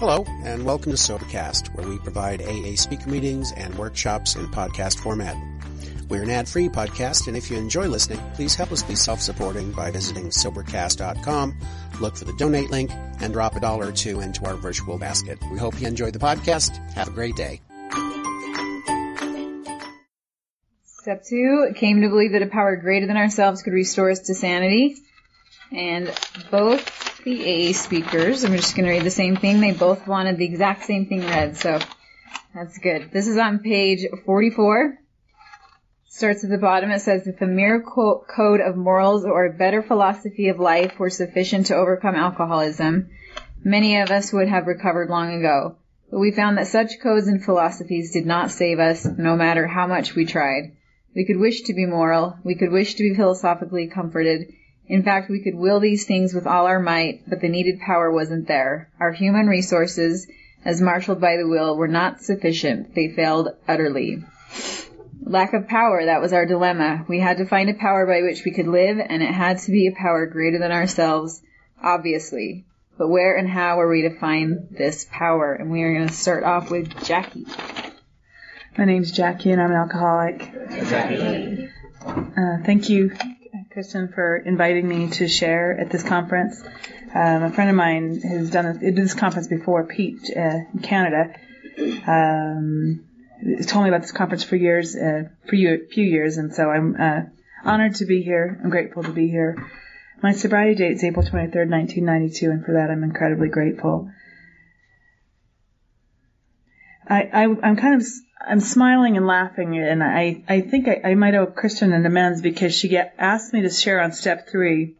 Hello, and welcome to Sobercast, where we provide AA speaker meetings and workshops in podcast format. We're an ad-free podcast, and if you enjoy listening, please help us be self-supporting by visiting Sobercast.com, look for the donate link, and drop a dollar or two into our virtual basket. We hope you enjoy the podcast. Have a great day. Step two, came to believe that a power greater than ourselves could restore us to sanity. And both the AA speakers, I'm just going to read the same thing. They both wanted the exact same thing read, so that's good. This is on page 44. Starts at the bottom. It says, if a mere co- code of morals or a better philosophy of life were sufficient to overcome alcoholism, many of us would have recovered long ago. But we found that such codes and philosophies did not save us, no matter how much we tried. We could wish to be moral. We could wish to be philosophically comforted. In fact, we could will these things with all our might, but the needed power wasn't there. Our human resources, as marshaled by the will, were not sufficient. They failed utterly. Lack of power, that was our dilemma. We had to find a power by which we could live, and it had to be a power greater than ourselves, obviously. But where and how are we to find this power? And we are going to start off with Jackie. My name's Jackie, and I'm an alcoholic. Uh, thank you, Kristen, for inviting me to share at this conference. Um, a friend of mine has done this, did this conference before, Pete, uh, in Canada. Um, told me about this conference for years, uh, for a few years, and so I'm uh, honored to be here. I'm grateful to be here. My sobriety date is April 23rd, 1992, and for that I'm incredibly grateful. I, I I'm kind of I'm smiling and laughing, and I I think I, I might owe Kristen an amends because she get, asked me to share on step three,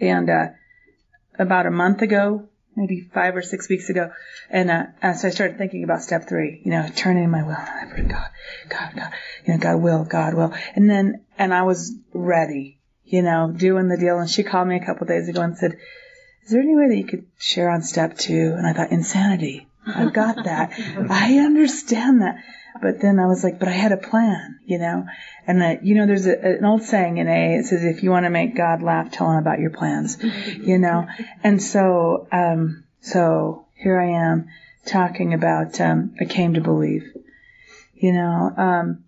and uh, about a month ago, maybe five or six weeks ago, and uh, so I started thinking about step three. You know, turning my will. I put God, God, God. You know, God will, God will, and then and I was ready. You know, doing the deal, and she called me a couple days ago and said, "Is there any way that you could share on step two? And I thought, insanity. I've got that. I understand that. But then I was like, but I had a plan, you know? And that, you know, there's a, an old saying in A, it says, if you want to make God laugh, tell him about your plans, you know? And so, um, so here I am talking about, um, I came to believe, you know, um,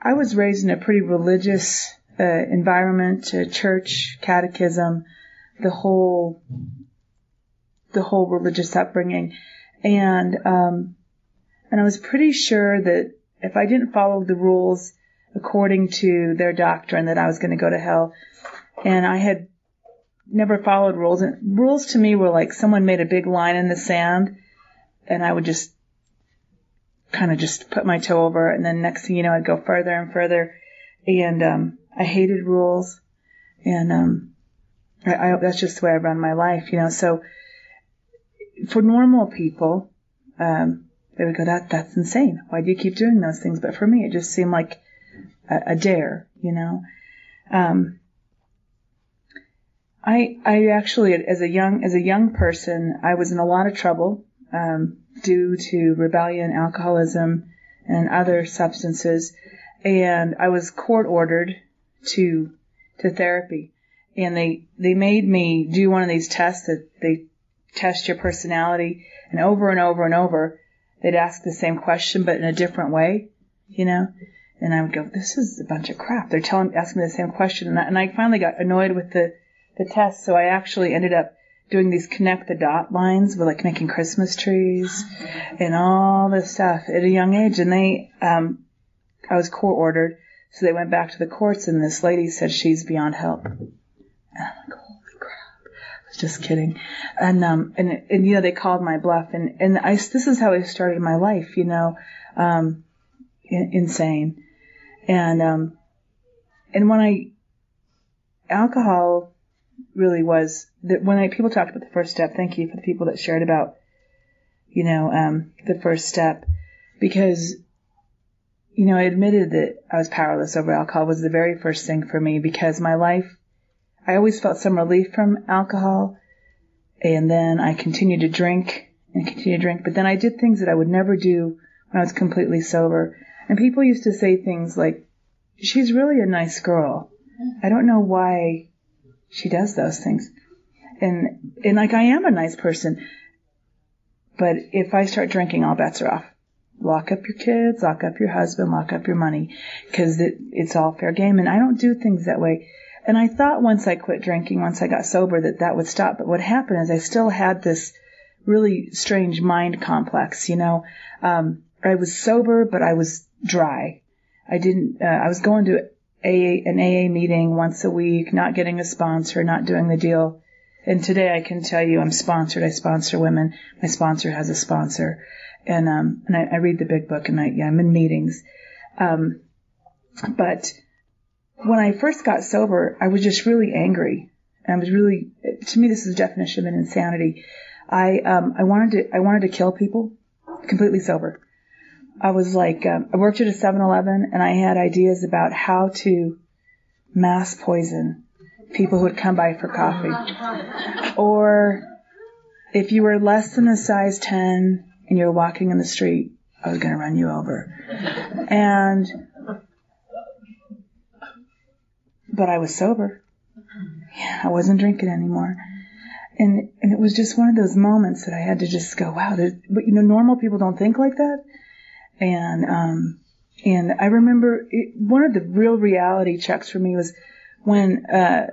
I was raised in a pretty religious, uh, environment, uh, church, catechism, the whole the whole religious upbringing, and um, and I was pretty sure that if I didn't follow the rules according to their doctrine, that I was going to go to hell. And I had never followed rules, and rules to me were like someone made a big line in the sand, and I would just kind of just put my toe over, it, and then next thing you know, I'd go further and further, and um, I hated rules, and um, I, I, that's just the way I run my life, you know. So for normal people, um, they would go, that, that's insane. Why do you keep doing those things? But for me, it just seemed like a, a dare, you know? Um, I, I actually, as a young, as a young person, I was in a lot of trouble, um, due to rebellion, alcoholism, and other substances. And I was court ordered to, to therapy. And they, they made me do one of these tests that they test your personality and over and over and over they'd ask the same question but in a different way, you know? And I would go, this is a bunch of crap. They're telling, asking me the same question. And I, and I finally got annoyed with the, the test. So I actually ended up doing these connect the dot lines with like making Christmas trees and all this stuff at a young age. And they, um, I was court ordered. So they went back to the courts and this lady said she's beyond help. And I'm like, just kidding. And um and and you know they called my bluff and and I this is how I started my life, you know, um in, insane. And um and when I alcohol really was that when I people talked about the first step, thank you for the people that shared about you know um the first step because you know, I admitted that I was powerless over alcohol was the very first thing for me because my life I always felt some relief from alcohol. And then I continued to drink and continue to drink. But then I did things that I would never do when I was completely sober. And people used to say things like, she's really a nice girl. I don't know why she does those things. And, and like I am a nice person. but if I start drinking, all bets are off. Lock up your kids, lock up your husband, lock up your money, because it, it's all fair game. And I don't do things that way. And I thought once I quit drinking, once I got sober, that that would stop. But what happened is I still had this really strange mind complex. You know, um, I was sober, but I was dry. I didn't. Uh, I was going to AA, an AA meeting once a week, not getting a sponsor, not doing the deal. And today I can tell you I'm sponsored. I sponsor women. My sponsor has a sponsor. And, um, and I, I read the big book and I, yeah, I'm in meetings. Um, but when I first got sober, I was just really angry. And I was really, to me, this is the definition of an insanity. I, um, I wanted to, I wanted to kill people completely sober. I was like, um, I worked at a 7-Eleven and I had ideas about how to mass poison people who would come by for coffee. Or if you were less than a size 10 and you're walking in the street, I was going to run you over. And, but I was sober. Yeah, I wasn't drinking anymore. And, and it was just one of those moments that I had to just go, wow, but you know, normal people don't think like that. And, um, and I remember it, one of the real reality checks for me was when, uh,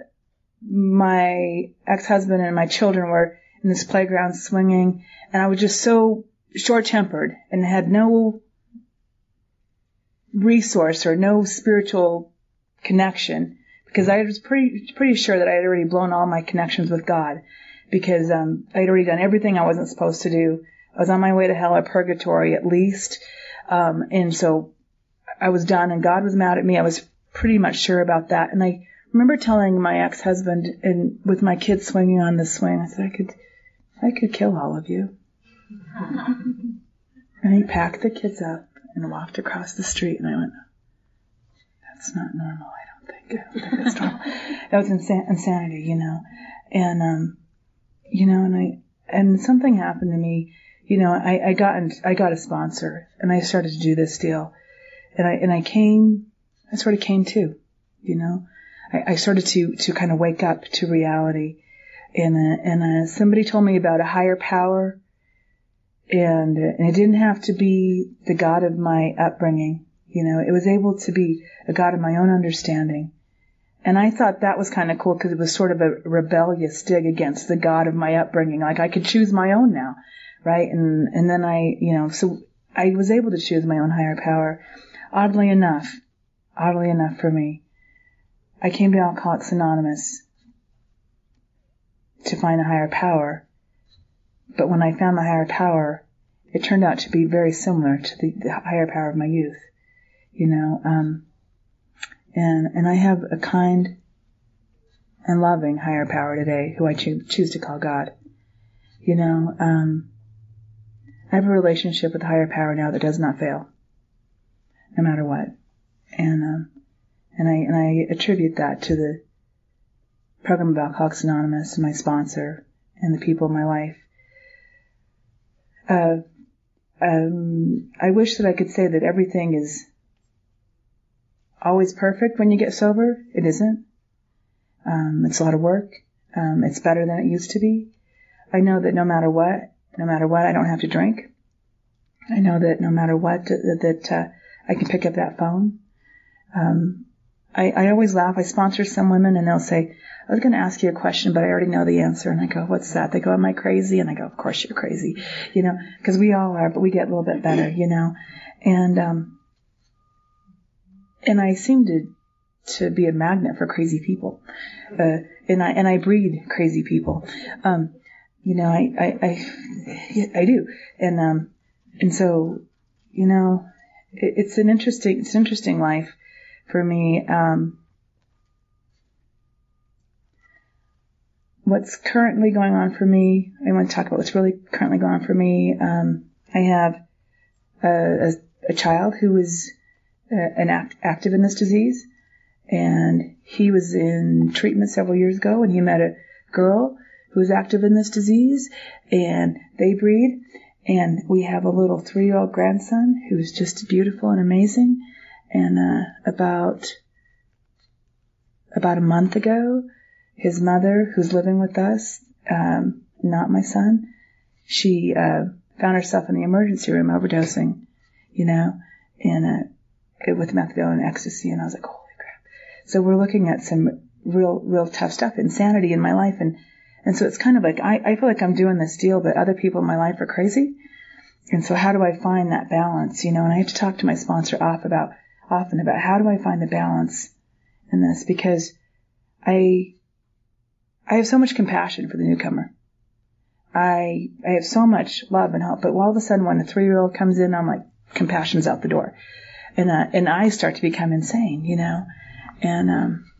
my ex-husband and my children were in this playground swinging and I was just so short-tempered and had no resource or no spiritual connection because I was pretty pretty sure that I had already blown all my connections with God because um, I had already done everything I wasn't supposed to do. I was on my way to hell or purgatory at least, um, and so I was done. And God was mad at me. I was pretty much sure about that. And I remember telling my ex-husband, and with my kids swinging on the swing, I said I could, I could kill all of you. and he packed the kids up and walked across the street, and I went, "That's not normal. I that's normal. that was insan- insanity, you know." And um, you know, and I and something happened to me. You know, I, I got I got a sponsor, and I started to do this deal, and I and I came, I sort of came to, you know, I, I started to to kind of wake up to reality, and uh, and uh, somebody told me about a higher power, and uh, and it didn't have to be the God of my upbringing, you know, it was able to be a God of my own understanding. And I thought that was kind of cool because it was sort of a rebellious dig against the God of my upbringing. Like I could choose my own now, right? And and then I, you know, so I was able to choose my own higher power. Oddly enough, oddly enough for me, I came to Alcoholics Anonymous to find a higher power. But when I found my higher power, it turned out to be very similar to the, the higher power of my youth. You know, um, and and I have a kind and loving higher power today, who I cho- choose to call God. You know, um, I have a relationship with a higher power now that does not fail, no matter what. And um, and I and I attribute that to the program of Alcoholics Anonymous and my sponsor and the people in my life. Uh, um, I wish that I could say that everything is always perfect when you get sober. It isn't. Um, it's a lot of work. Um, it's better than it used to be. I know that no matter what, no matter what, I don't have to drink. I know that no matter what, that, that uh, I can pick up that phone. Um, I, I always laugh. I sponsor some women and they'll say, I was going to ask you a question, but I already know the answer. And I go, what's that? They go, am I crazy? And I go, of course you're crazy, you know, because we all are, but we get a little bit better, you know. And, um, and I seem to, to be a magnet for crazy people. Uh, and I, and I breed crazy people. Um, you know, I, I, I, I do. And, um, and so, you know, it, it's an interesting, it's an interesting life for me. Um, what's currently going on for me, I want to talk about what's really currently going on for me. Um, I have a, a, a, child who is uh, an act, active in this disease, and he was in treatment several years ago, and he met a girl who is active in this disease, and they breed, and we have a little three-year-old grandson who's just beautiful and amazing. And uh, about about a month ago, his mother, who's living with us, um, not my son, she uh, found herself in the emergency room overdosing, you know, in a, with methadone and ecstasy. And I was like, holy crap. So we're looking at some real, real tough stuff, insanity in my life. And, and so it's kind of like, I, I feel like I'm doing this deal, but other people in my life are crazy. And so how do I find that balance, you know, and I have to talk to my sponsor off about, often about how do I find the balance in this because I, I have so much compassion for the newcomer. I, I have so much love and hope, but all of a sudden when a three year old comes in, I'm like, compassion's out the door. And, uh, and I start to become insane, you know, and, um,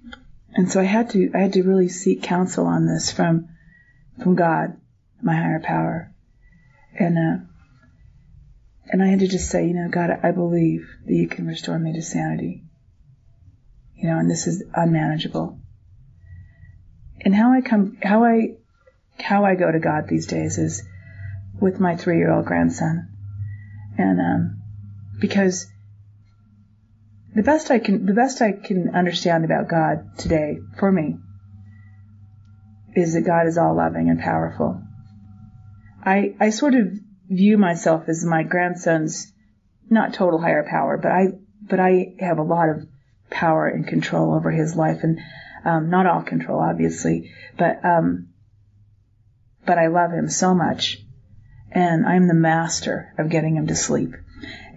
and so I had to, I had to really seek counsel on this from, from God, my higher power. And, uh, and I had to just say, you know, God, I believe that you can restore me to sanity. You know, and this is unmanageable. And how I come, how I, how I go to God these days is with my three year old grandson. And, um, because the best I can, the best I can understand about God today for me is that God is all loving and powerful. I, I sort of view myself as my grandson's not total higher power, but I but I have a lot of power and control over his life, and um, not all control, obviously, but um, but I love him so much, and I'm the master of getting him to sleep.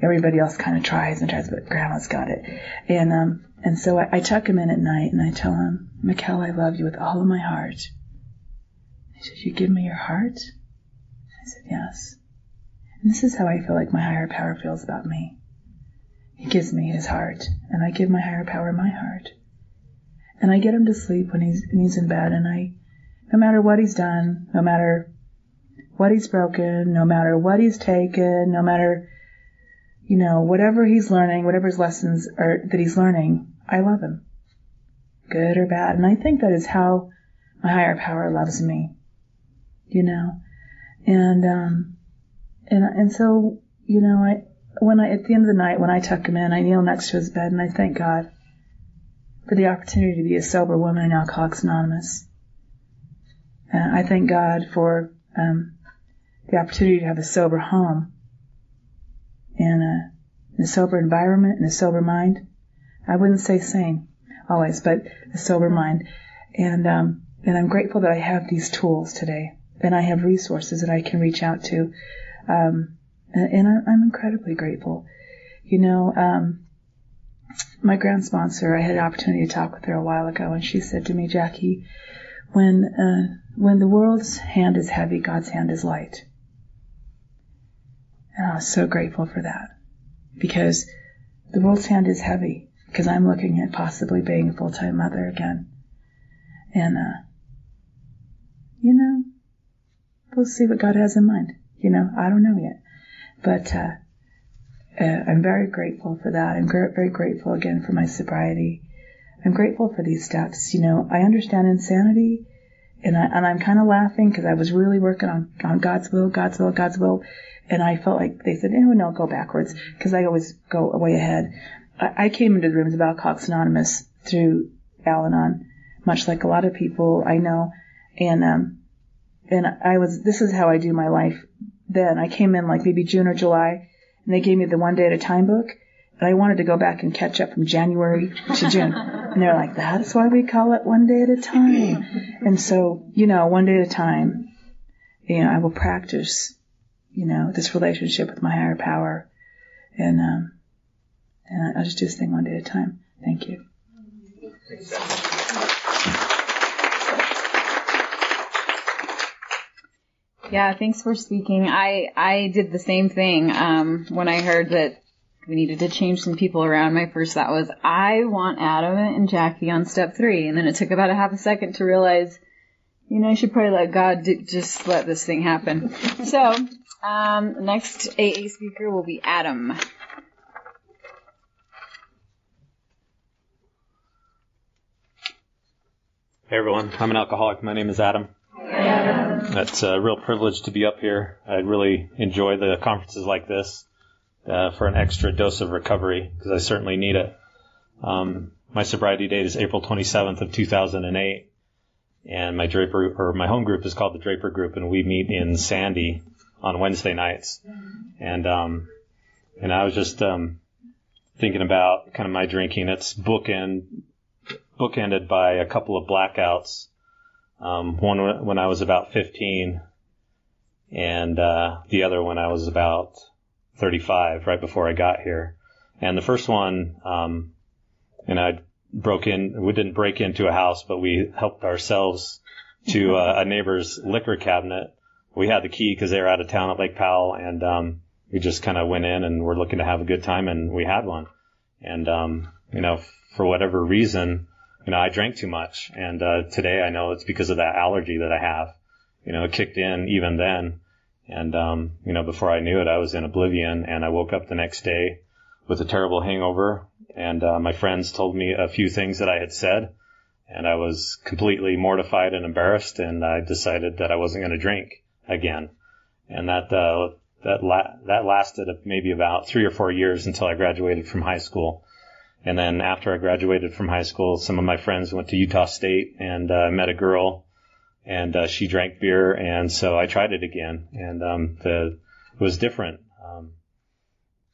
Everybody else kind of tries and tries, but Grandma's got it, and um, and so I, I tuck him in at night and I tell him, Mikkel, I love you with all of my heart. He said, You give me your heart? I said, Yes. And this is how I feel like my higher power feels about me. He gives me his heart, and I give my higher power my heart. And I get him to sleep when he's, when he's in bed, and I, no matter what he's done, no matter what he's broken, no matter what he's taken, no matter, you know, whatever he's learning, whatever his lessons are that he's learning, I love him. Good or bad. And I think that is how my higher power loves me. You know? And, um, and and so you know I when I at the end of the night when I tuck him in I kneel next to his bed and I thank God for the opportunity to be a sober woman in Alcoholics Anonymous. Uh, I thank God for um, the opportunity to have a sober home and in a sober environment and a sober mind. I wouldn't say sane always, but a sober mind. And um, and I'm grateful that I have these tools today and I have resources that I can reach out to um, and, I'm incredibly grateful. You know, um, my grand sponsor, I had an opportunity to talk with her a while ago, and she said to me, Jackie, when uh, when the world's hand is heavy, God's hand is light. And I was so grateful for that because the world's hand is heavy because I'm looking at possibly being a full time mother again. And, uh, you know, we'll see what God has in mind. You know, I don't know yet. But uh, uh, I'm very grateful for that. I'm gr- very grateful again for my sobriety. I'm grateful for these steps. You know, I understand insanity, and, I, and I'm kind of laughing because I was really working on, on God's will, God's will, God's will. And I felt like they said, oh, no, go backwards because I always go way ahead. I, I came into the rooms of Alcoholics Anonymous through Al Anon, much like a lot of people I know. And um, and I was, this is how I do my life then. I came in like maybe June or July, and they gave me the one day at a time book, and I wanted to go back and catch up from January to June. and they're like, that's why we call it one day at a time. And so, you know, one day at a time, you know, I will practice, you know, this relationship with my higher power. And, um, and I'll just do this thing one day at a time. Thank you. Yeah, thanks for speaking. I I did the same thing um, when I heard that we needed to change some people around. My first thought was, I want Adam and Jackie on step three, and then it took about a half a second to realize, you know, I should probably let God just let this thing happen. So, um, next AA speaker will be Adam. Hey everyone, I'm an alcoholic. My name is Adam. It's a real privilege to be up here. I really enjoy the conferences like this uh, for an extra dose of recovery because I certainly need it. Um, my sobriety date is April 27th of 2008, and my Draper or my home group is called the Draper Group, and we meet in Sandy on Wednesday nights. And, um, and I was just, um, thinking about kind of my drinking. It's bookend, bookended by a couple of blackouts. Um, one when I was about 15 and, uh, the other when I was about 35, right before I got here. And the first one, um, and I broke in, we didn't break into a house, but we helped ourselves to uh, a neighbor's liquor cabinet. We had the key because they were out of town at Lake Powell, and um, we just kind of went in and were looking to have a good time, and we had one. And um, you know, for whatever reason, you know, I drank too much, and uh, today I know it's because of that allergy that I have. You know, it kicked in even then, and um, you know, before I knew it, I was in oblivion, and I woke up the next day with a terrible hangover, and uh, my friends told me a few things that I had said and I was completely mortified and embarrassed, and I decided that I wasn't going to drink again. And that uh, that la- that lasted maybe about three or four years until I graduated from high school. And then after I graduated from high school, some of my friends went to Utah State and uh, met a girl, and uh, she drank beer, and so I tried it again, and um, the it was different. Um,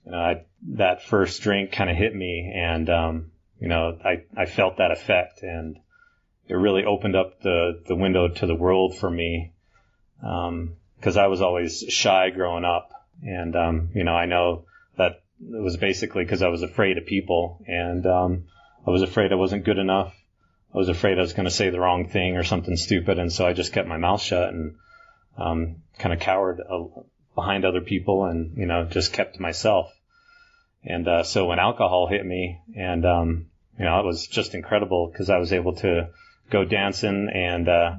you know, I, that first drink kind of hit me, and um, you know, I, I felt that effect and it really opened up the, the window to the world for me. Um, cause I was always shy growing up. And, um, you know, I know that it was basically cause I was afraid of people and, um, I was afraid I wasn't good enough. I was afraid I was going to say the wrong thing or something stupid. And so I just kept my mouth shut and, um, kind of cowered uh, behind other people and, you know, just kept to myself. And, uh, so when alcohol hit me and, um, you know, it was just incredible because I was able to go dancing and uh,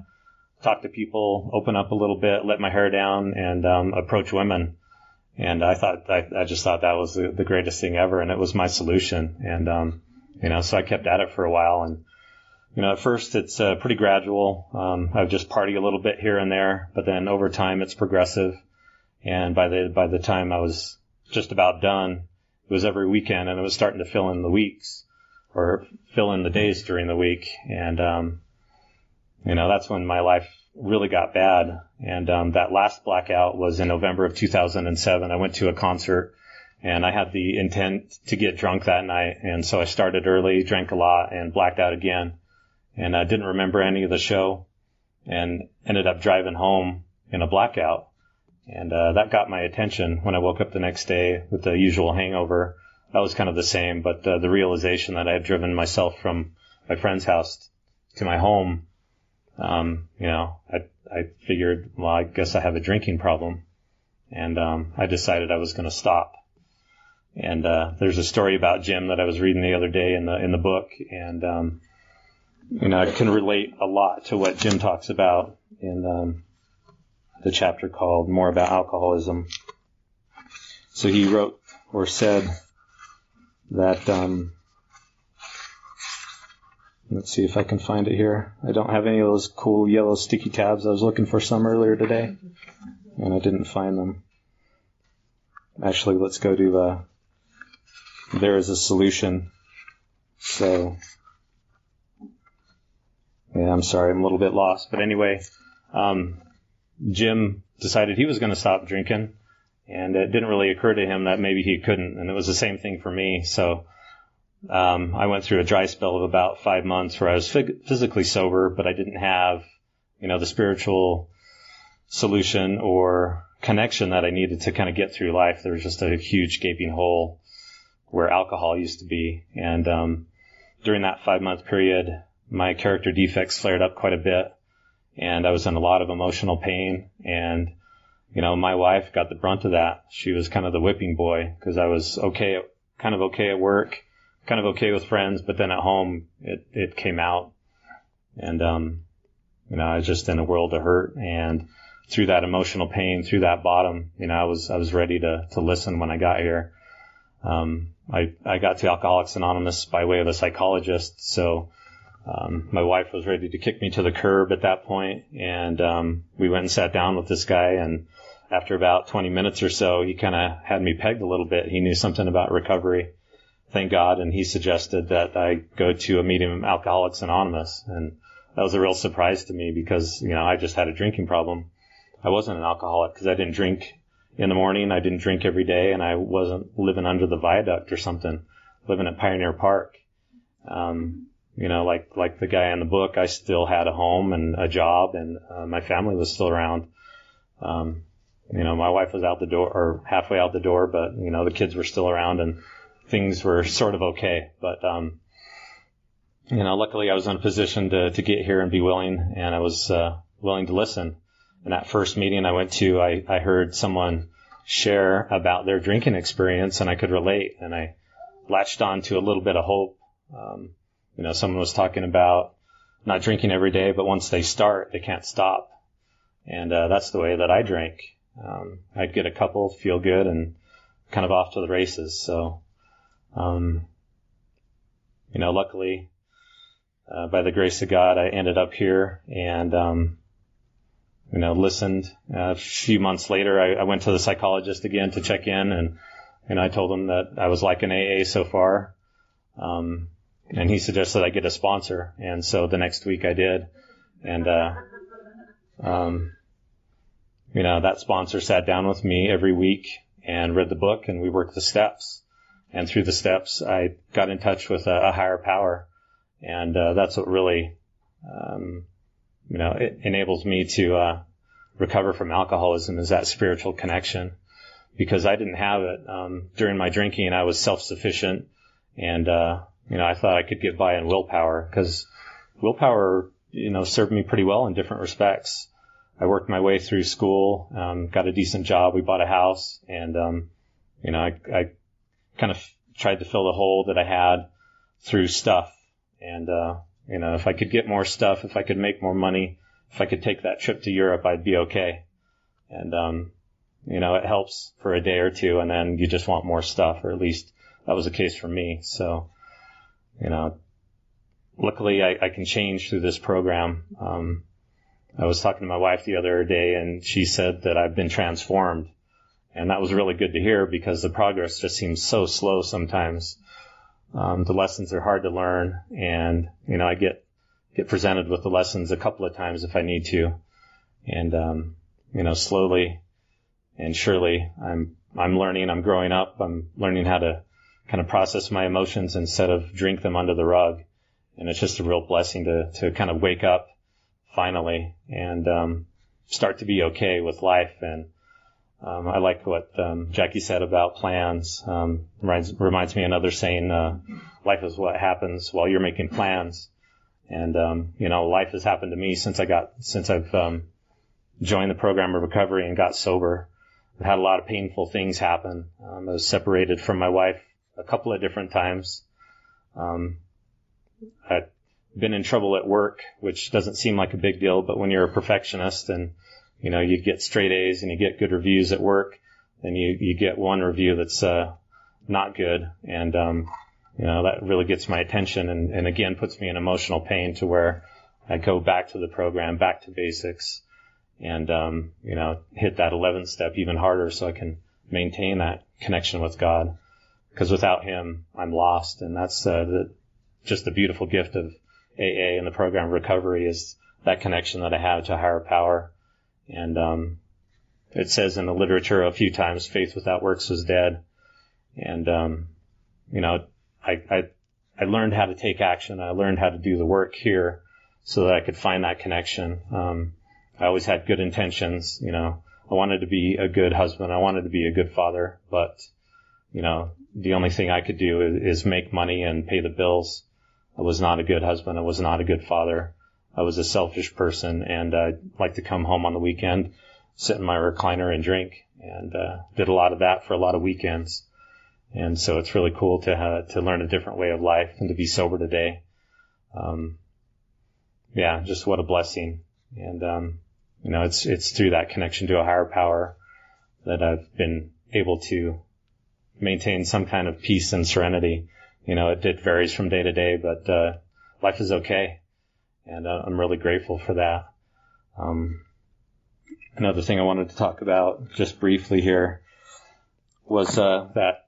talk to people, open up a little bit, let my hair down, and um, approach women. And I thought, I, I just thought that was the, the, greatest thing ever, and it was my solution. And um, you know, so I kept at it for a while. And you know, at first it's uh, pretty gradual. Um, I would just party a little bit here and there, but then over time it's progressive. And by the by the time I was just about done, it was every weekend, and it was starting to fill in the weeks or fill in the days during the week. And, um, you know, that's when my life really got bad. And, um, that last blackout was in November of 2007. I went to a concert and I had the intent to get drunk that night. And so I started early, drank a lot and blacked out again. And I didn't remember any of the show and ended up driving home in a blackout. And, uh, that got my attention when I woke up the next day with the usual hangover that was kind of the same, but uh, the realization that I had driven myself from my friend's house to my home, um, you know, I, I figured, well, I guess I have a drinking problem. And, um, I decided I was going to stop. And, uh, there's a story about Jim that I was reading the other day in the, in the book. And, um, you know, I can relate a lot to what Jim talks about in, um, the chapter called More About Alcoholism. So he wrote or said, that um, let's see if I can find it here. I don't have any of those cool yellow sticky tabs. I was looking for some earlier today, and I didn't find them. Actually, let's go to uh, there is a solution. So, yeah, I'm sorry, I'm a little bit lost. But anyway, um, Jim decided he was going to stop drinking and it didn't really occur to him that maybe he couldn't. And it was the same thing for me. So um, I went through a dry spell of about five months where I was physically sober, but I didn't have, you know, the spiritual solution or connection that I needed to kind of get through life. There was just a huge gaping hole where alcohol used to be. And um, during that five month period, my character defects flared up quite a bit, and I was in a lot of emotional pain and you know, my wife got the brunt of that. She was kind of the whipping boy because I was okay, kind of okay at work, kind of okay with friends, but then at home it, it came out and, um, you know, I was just in a world of hurt and through that emotional pain, through that bottom, you know, I was, I was ready to, to listen when I got here. Um, I, I got to Alcoholics Anonymous by way of a psychologist. So, um, my wife was ready to kick me to the curb at that point, and um, we went and sat down with this guy. And after about 20 minutes or so, he kind of had me pegged a little bit. He knew something about recovery, thank God, and he suggested that I go to a meeting Alcoholics Anonymous. And that was a real surprise to me because you know I just had a drinking problem. I wasn't an alcoholic because I didn't drink in the morning. I didn't drink every day, and I wasn't living under the viaduct or something, living at Pioneer Park. Um, you know, like like the guy in the book, I still had a home and a job, and uh, my family was still around. Um, you know, my wife was out the door or halfway out the door, but you know, the kids were still around, and things were sort of okay. But um, you know, luckily I was in a position to to get here and be willing, and I was uh, willing to listen. In that first meeting I went to, I, I heard someone share about their drinking experience, and I could relate, and I latched on to a little bit of hope. Um, you know, someone was talking about not drinking every day, but once they start, they can't stop. And uh, that's the way that I drank. Um, I'd get a couple, feel good, and kind of off to the races. So, um, you know, luckily, uh, by the grace of God, I ended up here and, um, you know, listened. Uh, a few months later, I, I, went to the psychologist again to check in, and and I told him that I was like an AA so far. Um, and he suggested I get a sponsor, and so the next week I did, and uh, um, you know that sponsor sat down with me every week and read the book, and we worked the steps, and through the steps I got in touch with a, a higher power, and uh, that's what really, um, you know, it enables me to uh, recover from alcoholism is that spiritual connection, because I didn't have it um, during my drinking. I was self-sufficient and uh, you know, I thought I could get by on willpower because willpower, you know, served me pretty well in different respects. I worked my way through school, um, got a decent job. We bought a house and, um, you know, I, I kind of tried to fill the hole that I had through stuff. And, uh, you know, if I could get more stuff, if I could make more money, if I could take that trip to Europe, I'd be okay. And, um, you know, it helps for a day or two and then you just want more stuff, or at least that was the case for me. So, you know, luckily I, I can change through this program. Um, I was talking to my wife the other day and she said that I've been transformed. And that was really good to hear because the progress just seems so slow sometimes. Um, the lessons are hard to learn and, you know, I get, get presented with the lessons a couple of times if I need to. And, um, you know, slowly and surely I'm, I'm learning, I'm growing up, I'm learning how to kind of process my emotions instead of drink them under the rug. And it's just a real blessing to, to kind of wake up finally and, um, start to be okay with life. And, um, I like what, um, Jackie said about plans. Um, reminds, reminds me another saying, uh, life is what happens while you're making plans. And, um, you know, life has happened to me since I got, since I've, um, joined the program of recovery and got sober. I've had a lot of painful things happen. Um, I was separated from my wife a couple of different times. Um, I've been in trouble at work, which doesn't seem like a big deal, but when you're a perfectionist and you know you get straight A's and you get good reviews at work, then you you get one review that's uh, not good, and um, you know that really gets my attention and, and again puts me in emotional pain to where I go back to the program, back to basics, and um, you know hit that 11th step even harder so I can maintain that connection with God because without him, I'm lost. And that's uh, the, just the beautiful gift of AA and the program recovery is that connection that I have to higher power. And um, it says in the literature a few times, faith without works is dead. And um, you know, I, I I learned how to take action. I learned how to do the work here so that I could find that connection. Um, I always had good intentions. You know, I wanted to be a good husband. I wanted to be a good father, but you know, the only thing I could do is, is make money and pay the bills. I was not a good husband. I was not a good father. I was a selfish person and I'd like to come home on the weekend, sit in my recliner and drink and, uh, did a lot of that for a lot of weekends. And so it's really cool to, uh, to learn a different way of life and to be sober today. Um, yeah, just what a blessing. And, um, you know, it's, it's through that connection to a higher power that I've been able to maintain some kind of peace and serenity. You know, it, it varies from day to day, but uh, life is okay, and uh, I'm really grateful for that. Um, another thing I wanted to talk about just briefly here was uh, that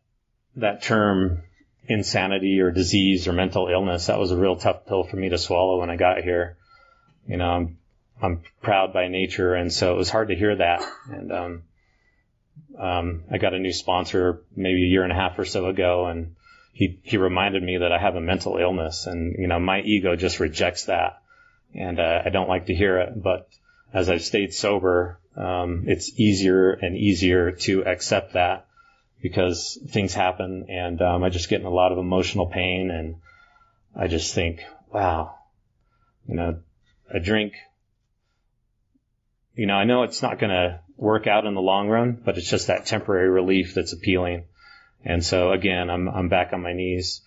that term insanity or disease or mental illness. That was a real tough pill for me to swallow when I got here. You know, I'm I'm proud by nature, and so it was hard to hear that. And um, um, I got a new sponsor maybe a year and a half or so ago, and he he reminded me that I have a mental illness, and you know my ego just rejects that, and uh, I don't like to hear it. But as I've stayed sober, um, it's easier and easier to accept that because things happen, and um, I just get in a lot of emotional pain, and I just think, wow, you know, a drink. You know, I know it's not going to work out in the long run, but it's just that temporary relief that's appealing. And so again, I'm, I'm back on my knees.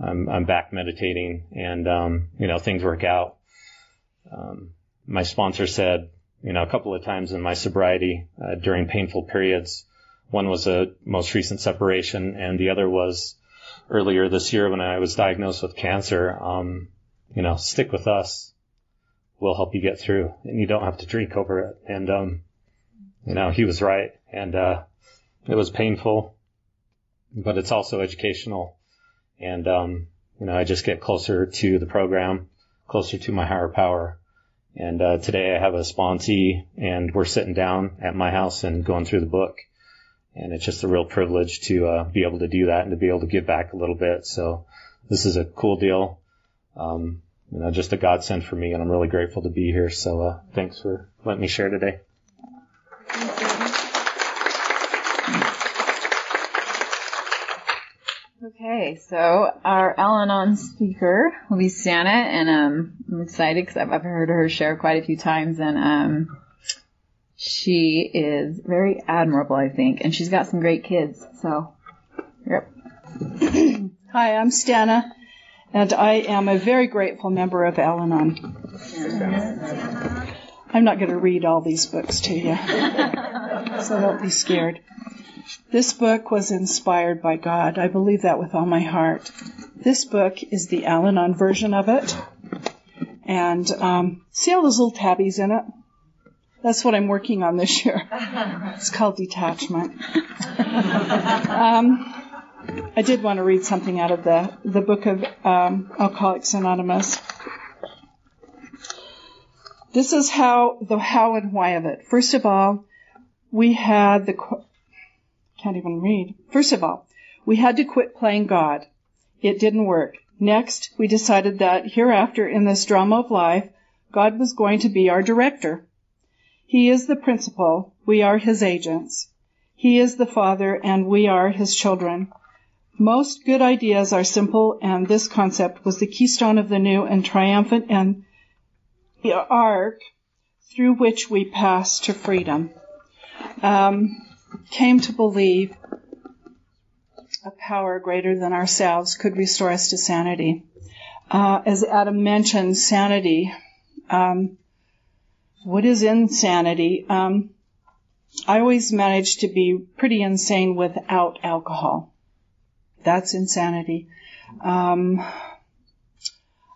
I'm, I'm back meditating and, um, you know, things work out. Um, my sponsor said, you know, a couple of times in my sobriety, uh, during painful periods, one was a most recent separation and the other was earlier this year when I was diagnosed with cancer. Um, you know, stick with us. We'll help you get through and you don't have to drink over it. And, um, you know, he was right. And, uh, it was painful, but it's also educational. And, um, you know, I just get closer to the program, closer to my higher power. And, uh, today I have a sponsee and we're sitting down at my house and going through the book. And it's just a real privilege to, uh, be able to do that and to be able to give back a little bit. So this is a cool deal. Um, you know, just a godsend for me and I'm really grateful to be here. So, uh, thanks for letting me share today. Okay, so our Al-Anon speaker will be Stana, and um, I'm excited because I've, I've heard her share quite a few times, and um, she is very admirable, I think, and she's got some great kids. So, yep. Hi, I'm Stana, and I am a very grateful member of Al-Anon. I'm not going to read all these books to you, so don't be scared. This book was inspired by God. I believe that with all my heart. This book is the Al Anon version of it. And um, see all those little tabbies in it? That's what I'm working on this year. It's called detachment. um, I did want to read something out of the, the book of um, Alcoholics Anonymous. This is how the how and why of it. First of all, we had the can't even read. First of all, we had to quit playing God. It didn't work. Next, we decided that hereafter in this drama of life, God was going to be our director. He is the principal. We are his agents. He is the father and we are his children. Most good ideas are simple and this concept was the keystone of the new and triumphant and the arc through which we pass to freedom. Um, came to believe a power greater than ourselves could restore us to sanity. Uh, as Adam mentioned, sanity. Um, what is insanity? Um, I always managed to be pretty insane without alcohol. That's insanity. Um,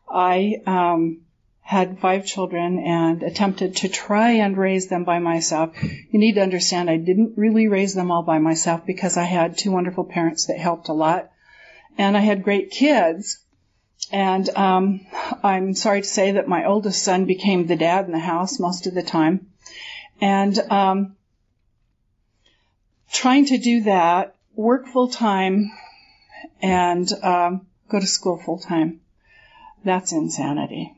I um, had five children and attempted to try and raise them by myself. You need to understand I didn't really raise them all by myself because I had two wonderful parents that helped a lot. And I had great kids. And um, I'm sorry to say that my oldest son became the dad in the house most of the time. And um, trying to do that, work full time, and um, go to school full time. That's insanity.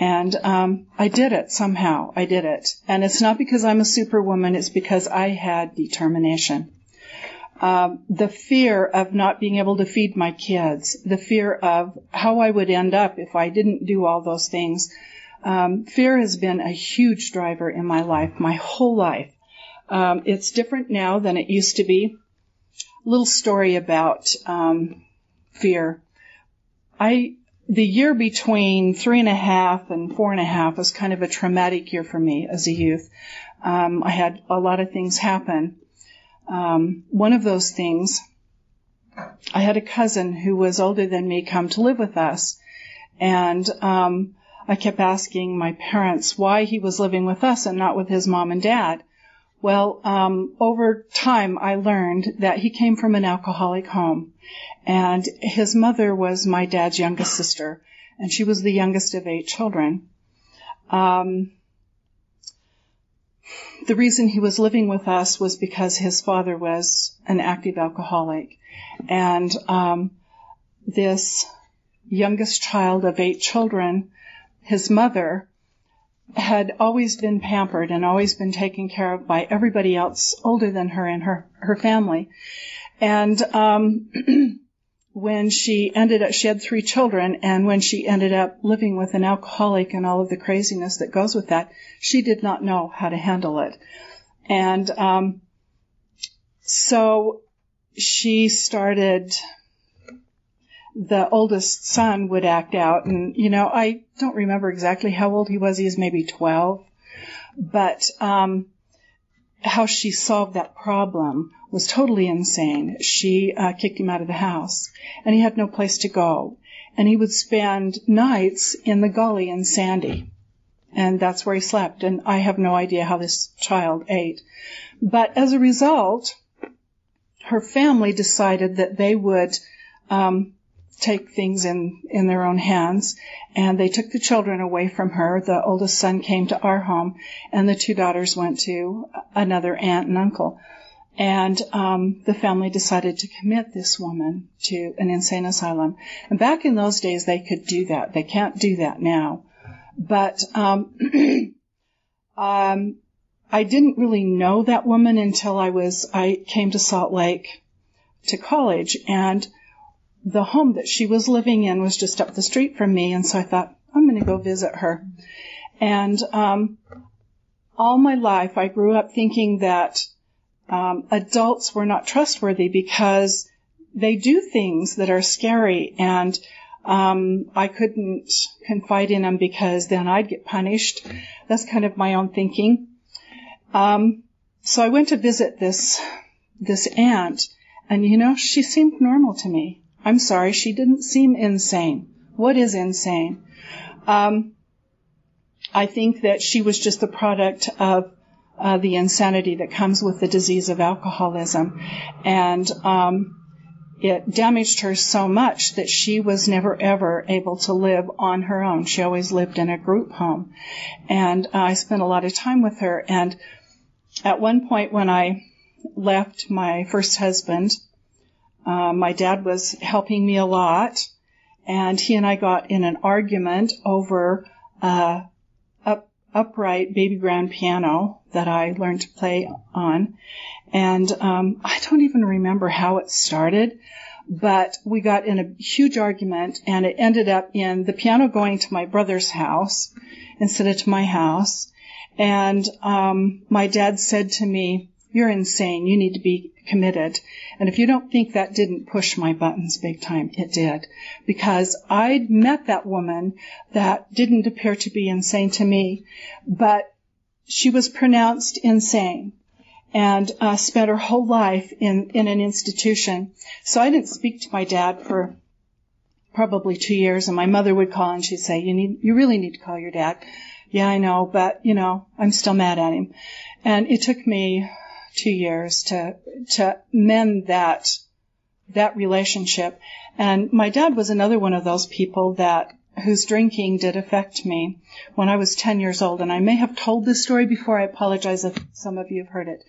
And um, I did it somehow. I did it. And it's not because I'm a superwoman, it's because I had determination. Um, the fear of not being able to feed my kids, the fear of how I would end up if I didn't do all those things. Um, fear has been a huge driver in my life, my whole life. Um, it's different now than it used to be. Little story about um, fear. I the year between three and a half and four and a half was kind of a traumatic year for me as a youth. Um, I had a lot of things happen. Um, one of those things, I had a cousin who was older than me come to live with us, and um, I kept asking my parents why he was living with us and not with his mom and dad. Well, um, over time, I learned that he came from an alcoholic home, and his mother was my dad's youngest sister, and she was the youngest of eight children. Um, the reason he was living with us was because his father was an active alcoholic. And um, this youngest child of eight children, his mother, had always been pampered and always been taken care of by everybody else older than her in her, her family. And um, when she ended up, she had three children, and when she ended up living with an alcoholic and all of the craziness that goes with that, she did not know how to handle it. And um, so she started the oldest son would act out and you know i don't remember exactly how old he was he was maybe 12 but um how she solved that problem was totally insane. She uh, kicked him out of the house, and he had no place to go. And he would spend nights in the gully in Sandy, and that's where he slept. And I have no idea how this child ate. But as a result, her family decided that they would um, take things in in their own hands and they took the children away from her the oldest son came to our home and the two daughters went to another aunt and uncle and um, the family decided to commit this woman to an insane asylum. And back in those days they could do that. They can't do that now. But um, um, I didn't really know that woman until I was I came to Salt Lake to college. And the home that she was living in was just up the street from me, and so I thought, I'm going to go visit her. And um, all my life, I grew up thinking that um, adults were not trustworthy because they do things that are scary, and um, I couldn't confide in them because then I'd get punished. That's kind of my own thinking. Um, so I went to visit this this aunt, and you know, she seemed normal to me. I'm sorry, she didn't seem insane. What is insane? Um, I think that she was just the product of uh, the insanity that comes with the disease of alcoholism, and um, it damaged her so much that she was never ever able to live on her own. She always lived in a group home, and uh, I spent a lot of time with her. And at one point, when I left my first husband, uh, my dad was helping me a lot, and he and I got in an argument over up, upright baby grand piano that I learned to play on. And um, I don't even remember how it started, but we got in a huge argument, and it ended up in the piano going to my brother's house instead of to my house. And um, my dad said to me, "You're insane. You need to be committed. And if you don't think that didn't push my buttons big time, it did. Because I'd met that woman that didn't appear to be insane to me, but she was pronounced insane and uh, spent her whole life in, in an institution. So I didn't speak to my dad for probably two years and my mother would call and she'd say, you need, you really need to call your dad. Yeah, I know, but you know, I'm still mad at him. And it took me two years to to mend that that relationship. And my dad was another one of those people that whose drinking did affect me when I was 10 years old. And I may have told this story before. I apologize if some of you have heard it.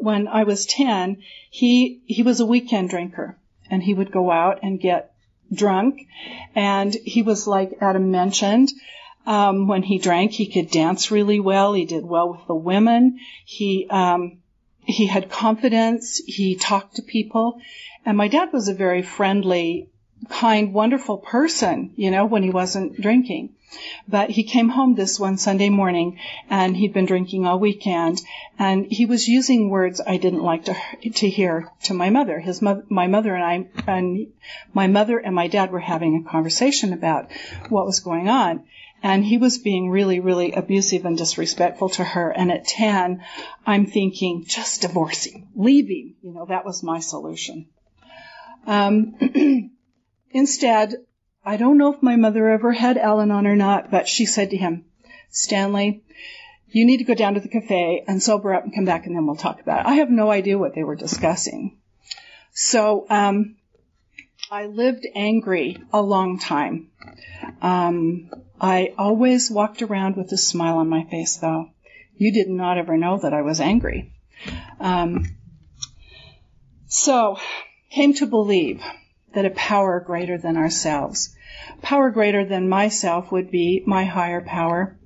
When I was 10, he, he was a weekend drinker and he would go out and get drunk. And he was like Adam mentioned, um, when he drank, he could dance really well. He did well with the women. He, um, he had confidence. He talked to people. And my dad was a very friendly, kind, wonderful person, you know, when he wasn't drinking. But he came home this one Sunday morning and he'd been drinking all weekend and he was using words I didn't like to, to hear to my mother. His mo- my mother and I, and my mother and my dad were having a conversation about what was going on and he was being really, really abusive and disrespectful to her. And at 10, I'm thinking, just divorce him, leave him. You know, that was my solution. Um, instead, I don't know if my mother ever had Al Anon or not, but she said to him, Stanley, you need to go down to the cafe and sober up and come back and then we'll talk about it. I have no idea what they were discussing. So, um, I lived angry a long time. Um, I always walked around with a smile on my face, though. You did not ever know that I was angry. Um, so, came to believe that a power greater than ourselves, power greater than myself would be my higher power.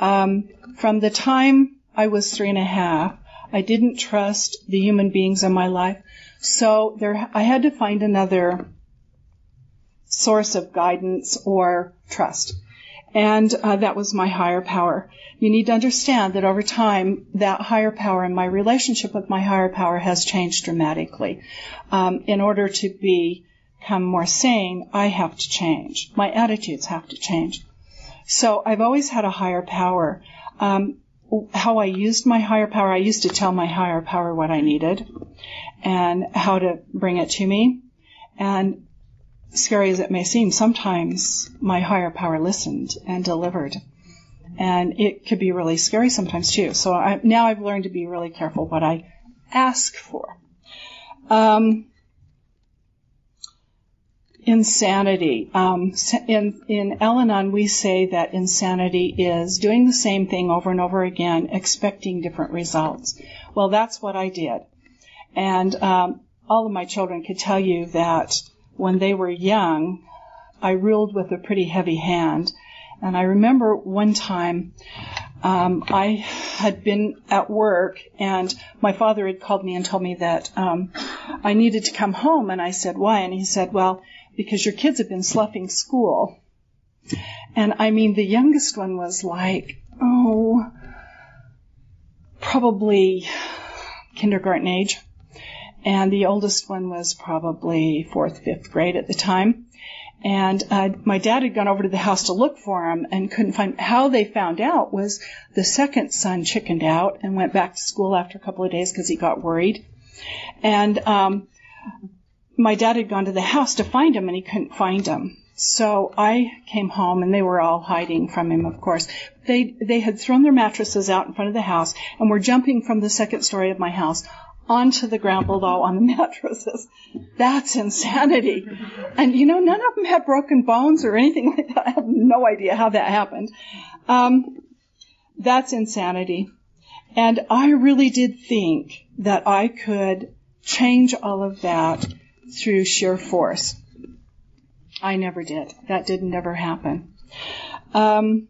Um, from the time I was three and a half, I didn't trust the human beings in my life. So there, I had to find another source of guidance or trust. And uh, that was my higher power. You need to understand that over time, that higher power and my relationship with my higher power has changed dramatically. Um, in order to be, become more sane, I have to change. My attitudes have to change. So I've always had a higher power. Um, how I used my higher power, I used to tell my higher power what I needed and how to bring it to me. And scary as it may seem, sometimes my higher power listened and delivered. And it could be really scary sometimes too. So I, now I've learned to be really careful what I ask for. Um, insanity. Um, in in Al-Anon, we say that insanity is doing the same thing over and over again, expecting different results. Well, that's what I did, and um, all of my children could tell you that when they were young, I ruled with a pretty heavy hand. And I remember one time um, I had been at work and my father had called me and told me that um, I needed to come home. And I said, why? And he said, well, because your kids have been sloughing school. And I mean, the youngest one was like, oh, probably kindergarten age. And the oldest one was probably fourth, fifth grade at the time. And uh, my dad had gone over to the house to look for him and couldn't find. How they found out was the second son chickened out and went back to school after a couple of days because he got worried. And um, my dad had gone to the house to find him and he couldn't find him. So I came home and they were all hiding from him, of course. They, they had thrown their mattresses out in front of the house and were jumping from the second story of my house onto the ground below on the mattresses. That's insanity. And you know, none of them had broken bones or anything like that. I have no idea how that happened. Um, that's insanity. And I really did think that I could change all of that through sheer force. I never did. That did never happen. Um,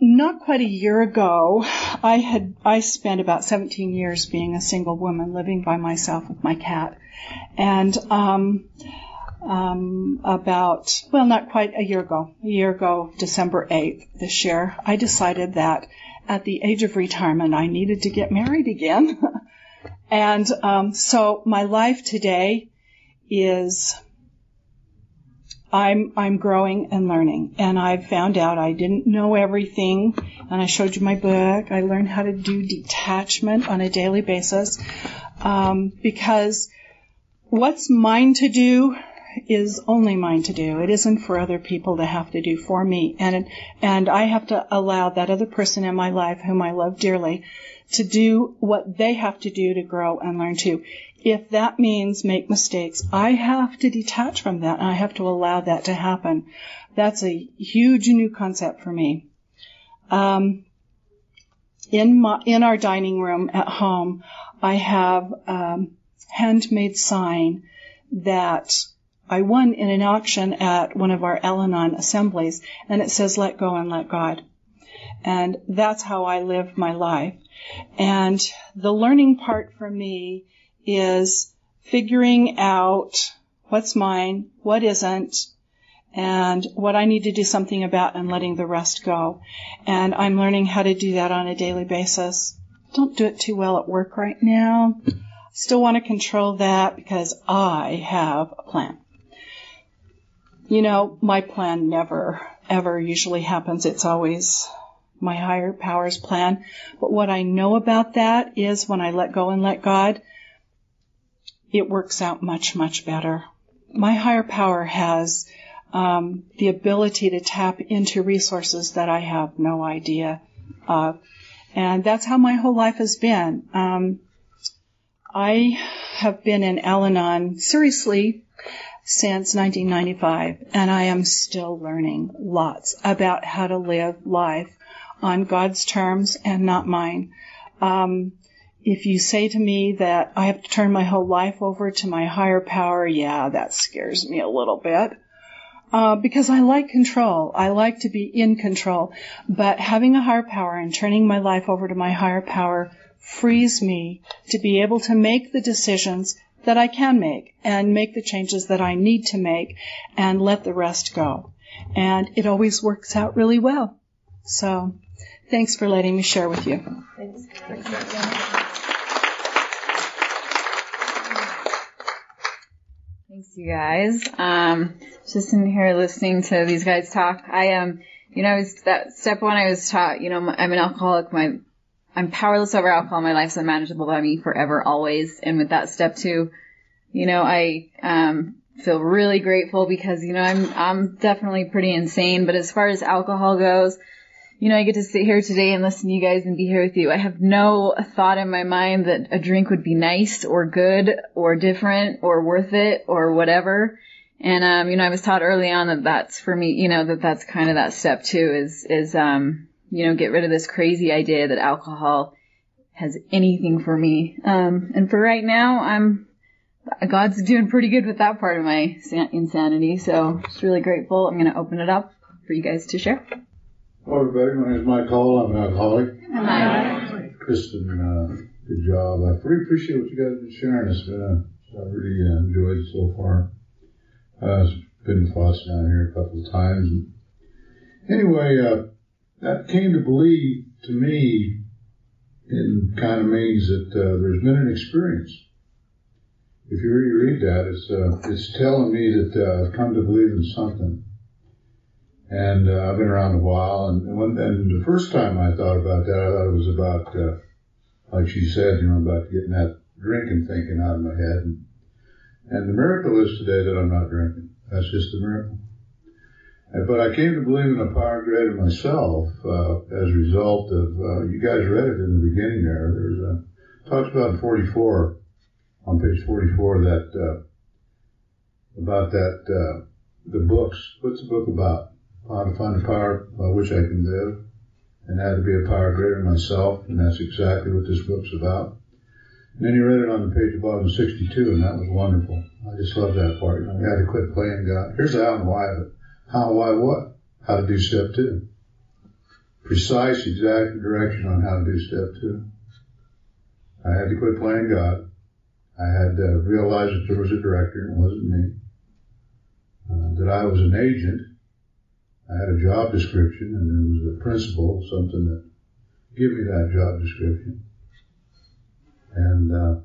not quite a year ago, I had I spent about 17 years being a single woman living by myself with my cat, and um, um, about well, not quite a year ago, a year ago, December 8th this year, I decided that at the age of retirement, I needed to get married again. And um, so my life today is I'm I'm growing and learning, and I've found out I didn't know everything. And I showed you my book. I learned how to do detachment on a daily basis um, because what's mine to do is only mine to do. It isn't for other people to have to do for me, and and I have to allow that other person in my life, whom I love dearly, to do what they have to do to grow and learn too. If that means make mistakes, I have to detach from that and I have to allow that to happen. That's a huge new concept for me. Um, in my, in our dining room at home, I have um, handmade sign that I won in an auction at one of our Al-Anon assemblies, and it says "Let go and let God," and that's how I live my life. And the learning part for me is figuring out what's mine, what isn't, and what I need to do something about and letting the rest go. And I'm learning how to do that on a daily basis. Don't do it too well at work right now. Still want to control that because I have a plan. You know, my plan never, ever usually happens. It's always my higher powers plan. But what I know about that is when I let go and let God, it works out much, much better. My higher power has um, the ability to tap into resources that I have no idea of. And that's how my whole life has been. Um, I have been in Al Anon seriously since 1995, and I am still learning lots about how to live life on God's terms and not mine. Um, if you say to me that I have to turn my whole life over to my higher power, yeah, that scares me a little bit. Uh, because I like control. I like to be in control. But having a higher power and turning my life over to my higher power frees me to be able to make the decisions that I can make and make the changes that I need to make and let the rest go. And it always works out really well. So thanks for letting me share with you. Thanks. Thanks, you guys. Um, just in here listening to these guys talk. I am, um, you know, was that step one. I was taught, you know, I'm an alcoholic. My, I'm powerless over alcohol. My life's unmanageable by me forever, always. And with that step two, you know, I um, feel really grateful because you know I'm I'm definitely pretty insane. But as far as alcohol goes, you know, I get to sit here today and listen to you guys and be here with you. I have no thought in my mind that a drink would be nice or good or different or worth it or whatever. And, um, you know, I was taught early on that that's for me, you know, that that's kind of that step too is, is, um, you know, get rid of this crazy idea that alcohol has anything for me. Um, and for right now, I'm, God's doing pretty good with that part of my insanity. So just really grateful. I'm going to open it up for you guys to share. Hello, everybody. My name is Mike Hall. I'm an alcoholic. Hi. Kristen, uh, good job. I really appreciate what you guys have been sharing. It's been a, I really uh, enjoyed it so far. Uh, it's been to Foss down here a couple of times. And anyway, uh, that came to believe to me in kind of means that uh, there's been an experience. If you really read that, it's uh, it's telling me that uh, I've come to believe in something. And uh, I've been around a while, and when and the first time I thought about that, I thought it was about, uh, like she said, you know, about getting that drinking thinking out of my head. And, and the miracle is today that I'm not drinking. That's just a miracle. But I came to believe in a power greater myself uh, as a result of uh, you guys read it in the beginning there. There's a talks about 44 on page 44 that uh, about that uh, the books. What's the book about? How to find a power by which I can live, and how to be a power greater than myself, and that's exactly what this book's about. And then he read it on the page in 62, and that was wonderful. I just love that part. You know, we had to quit playing God. Here's the how and why of it. How, why, what? How to do step two. Precise, exact direction on how to do step two. I had to quit playing God. I had to realize that there was a director, and it wasn't me. Uh, that I was an agent, I had a job description and it was a principal, something that give me that job description. And uh,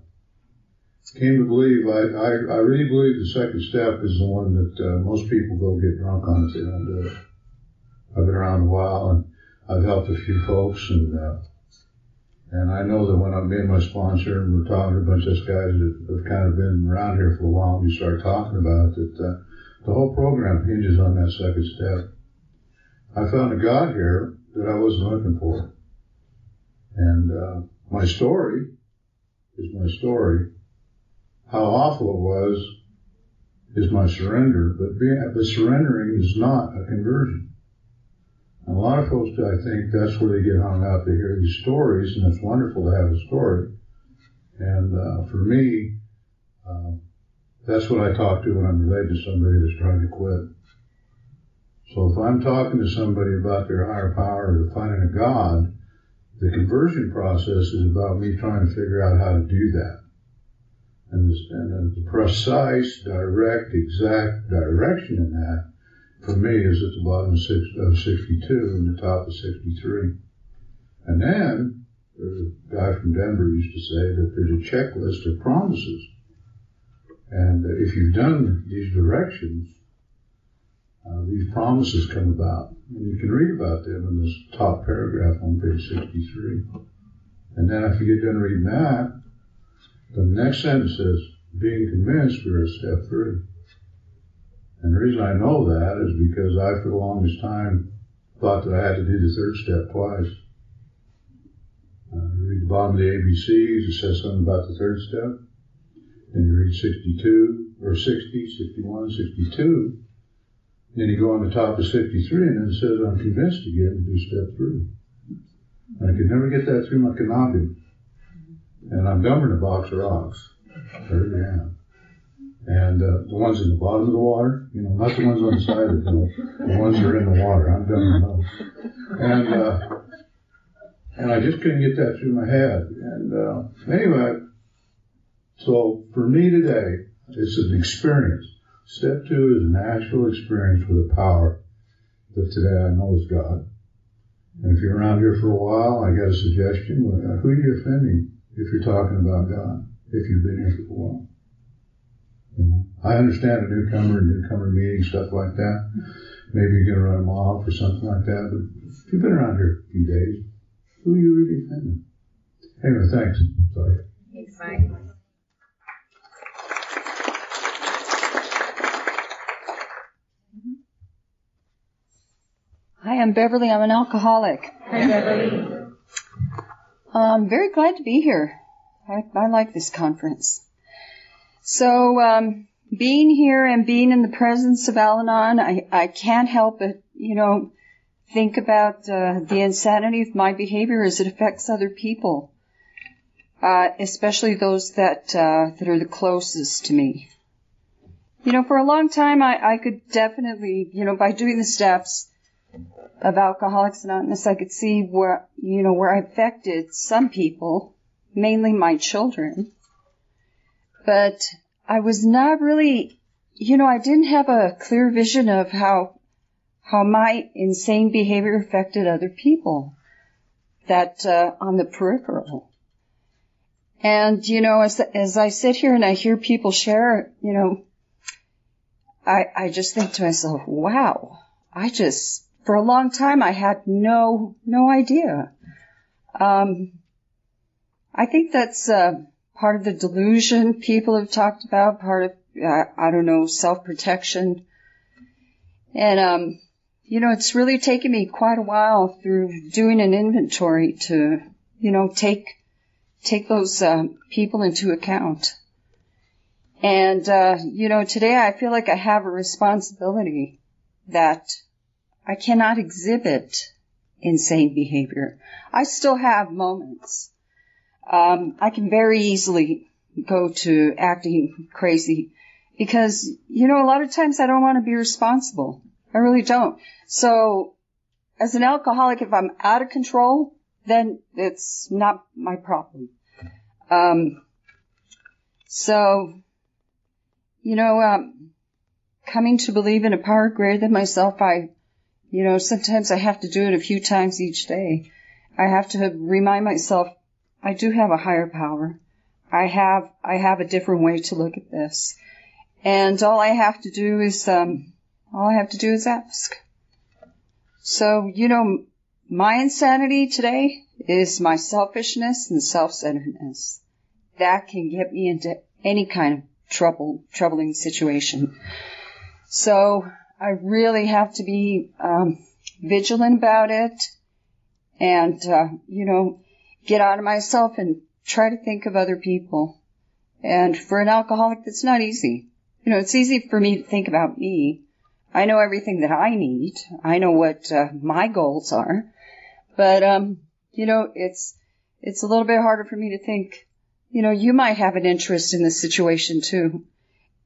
came to believe, I, I, I, really believe the second step is the one that uh, most people go get drunk on if they don't do it. I've been around a while and I've helped a few folks and uh, and I know that when I'm being my sponsor and we're talking to a bunch of guys that have kind of been around here for a while, and we start talking about it, that uh, the whole program hinges on that second step. I found a God here that I wasn't looking for. And uh, my story is my story. How awful it was is my surrender, but being, but surrendering is not a conversion. And a lot of folks, do I think, that's where they get hung up. They hear these stories, and it's wonderful to have a story. And uh, for me, uh, that's what I talk to when I'm related to somebody that's trying to quit. So if I'm talking to somebody about their higher power or finding a God, the conversion process is about me trying to figure out how to do that. And, and the precise, direct, exact direction in that, for me, is at the bottom of, six, of 62 and the top of 63. And then, there's a guy from Denver used to say that there's a checklist of promises. And if you've done these directions, uh, these promises come about. And you can read about them in this top paragraph on page 63. And then after you get done reading that, the next sentence says, being convinced we're at step three. And the reason I know that is because I, for the longest time, thought that I had to do the third step twice. Uh, you read the bottom of the ABCs, it says something about the third step. Then you read 62, or 60, 61, 62, then you go on the top of 63 and then it says, I'm convinced again to do step three. I could never get that through my canopy. And I'm dumber than a box of rocks. I really am. And uh, the ones in the bottom of the water, you know, not the ones on the side of the hill, the ones that are in the water. I'm dumber than those. And uh, and I just couldn't get that through my head. And uh, anyway, so for me today, it's an experience. Step two is an actual experience with a power that today I know is God. And if you're around here for a while, I got a suggestion. Uh, who are you offending if you're talking about God? If you've been here for a while. You know, I understand a newcomer, and newcomer meeting, stuff like that. Maybe you're going to run them off or something like that. But if you've been around here a few days, who are you really offending? Anyway, thanks. Sorry. Thanks, Mike. Hi, I'm Beverly. I'm an alcoholic. Hi, Beverly. I'm very glad to be here. I, I like this conference. So, um, being here and being in the presence of Al Anon, I, I can't help but, you know, think about uh, the insanity of my behavior as it affects other people, uh, especially those that uh, that are the closest to me. You know, for a long time, I, I could definitely, you know, by doing the steps of Alcoholics Anonymous, I could see where, you know, where I affected some people, mainly my children. But I was not really, you know, I didn't have a clear vision of how, how my insane behavior affected other people that, uh, on the peripheral. And, you know, as, as I sit here and I hear people share, you know, I, I just think to myself, wow, I just, for a long time, I had no, no idea. Um, I think that's, uh, part of the delusion people have talked about, part of, uh, I don't know, self-protection. And, um, you know, it's really taken me quite a while through doing an inventory to, you know, take, take those, uh, people into account. And, uh, you know, today I feel like I have a responsibility that I cannot exhibit insane behavior. I still have moments. Um, I can very easily go to acting crazy because, you know, a lot of times I don't want to be responsible. I really don't. So as an alcoholic, if I'm out of control, then it's not my problem. Um, so, you know, um, coming to believe in a power greater than myself, I, you know, sometimes I have to do it a few times each day. I have to remind myself I do have a higher power. I have I have a different way to look at this, and all I have to do is um, all I have to do is ask. So you know, my insanity today is my selfishness and self-centeredness. That can get me into any kind of trouble, troubling situation. So I really have to be um, vigilant about it, and uh, you know, get out of myself and try to think of other people. And for an alcoholic, that's not easy. You know, it's easy for me to think about me. I know everything that I need. I know what uh, my goals are. But, um, you know, it's, it's a little bit harder for me to think, you know, you might have an interest in this situation too.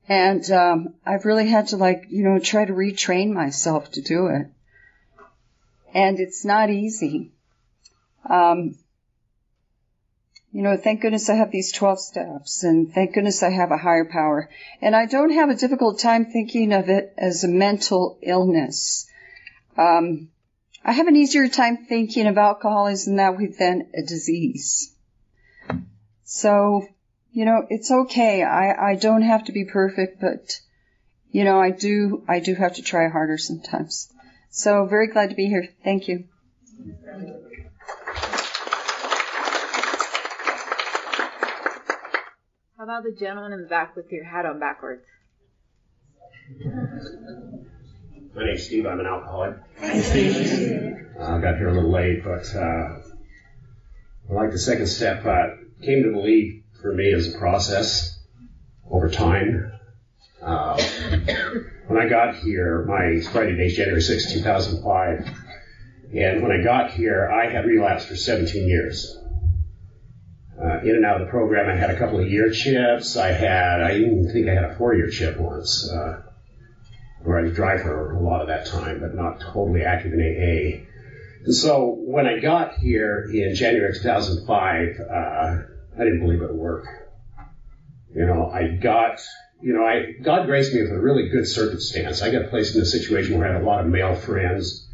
And, um, I've really had to like, you know, try to retrain myself to do it. And it's not easy. Um, you know, thank goodness I have these 12 steps and thank goodness I have a higher power. And I don't have a difficult time thinking of it as a mental illness. Um, I have an easier time thinking of alcoholism that way than a disease. So, you know, it's okay. I, I don't have to be perfect, but, you know, I do, I do have to try harder sometimes. So very glad to be here. Thank you. How about the gentleman in the back with your hat on backwards? My name's Steve. I'm an alcoholic. Hi, Steve. Uh, I got here a little late, but uh, like the second step, uh, came to believe for me is a process over time. Uh, when I got here, my Friday date, January 6, 2005, And when I got here, I had relapsed for 17 years. Uh, in and out of the program, I had a couple of year chips. I had, I even think I had a four year chip once, uh, where I was dry for a lot of that time, but not totally active in AA. And so when I got here in January 2005, uh, I didn't believe it would work. You know, I got, you know, I, God graced me with a really good circumstance. I got placed in a situation where I had a lot of male friends.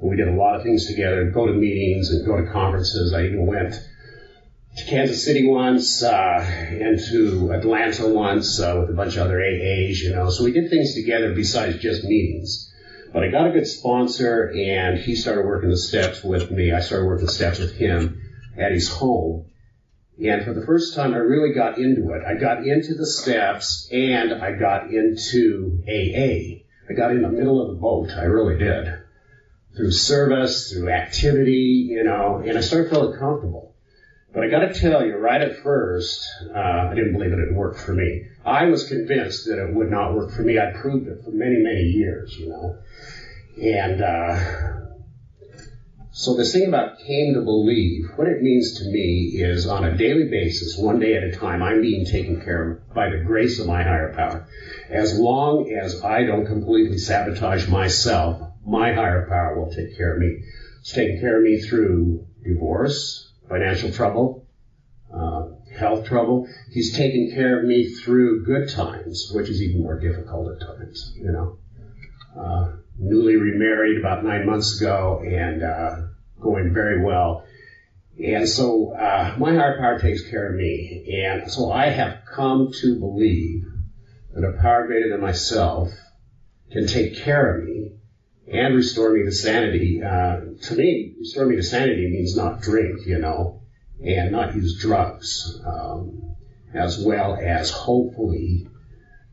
And we did a lot of things together, go to meetings and go to conferences. I even went to Kansas City once, uh, and to Atlanta once, uh, with a bunch of other AAs, you know. So we did things together besides just meetings. But I got a good sponsor and he started working the steps with me. I started working the steps with him at his home. And for the first time, I really got into it. I got into the steps and I got into AA. I got in the middle of the boat. I really did. Through service, through activity, you know, and I started feeling comfortable. But I got to tell you, right at first, uh, I didn't believe it would work for me. I was convinced that it would not work for me. I proved it for many, many years, you know. And uh, so thing about came to believe, what it means to me is on a daily basis, one day at a time, I'm being taken care of by the grace of my higher power. As long as I don't completely sabotage myself, my higher power will take care of me. It's taking care of me through divorce, financial trouble, uh, health trouble. He's taken care of me through good times, which is even more difficult at times, you know. Uh, newly remarried about nine months ago and uh, going very well. And so uh, my higher power takes care of me. And so I have come to believe that a power greater than myself can take care of me and restore me to sanity. Uh, to me, restore me to sanity means not drink, you know, and not use drugs, um, as well as hopefully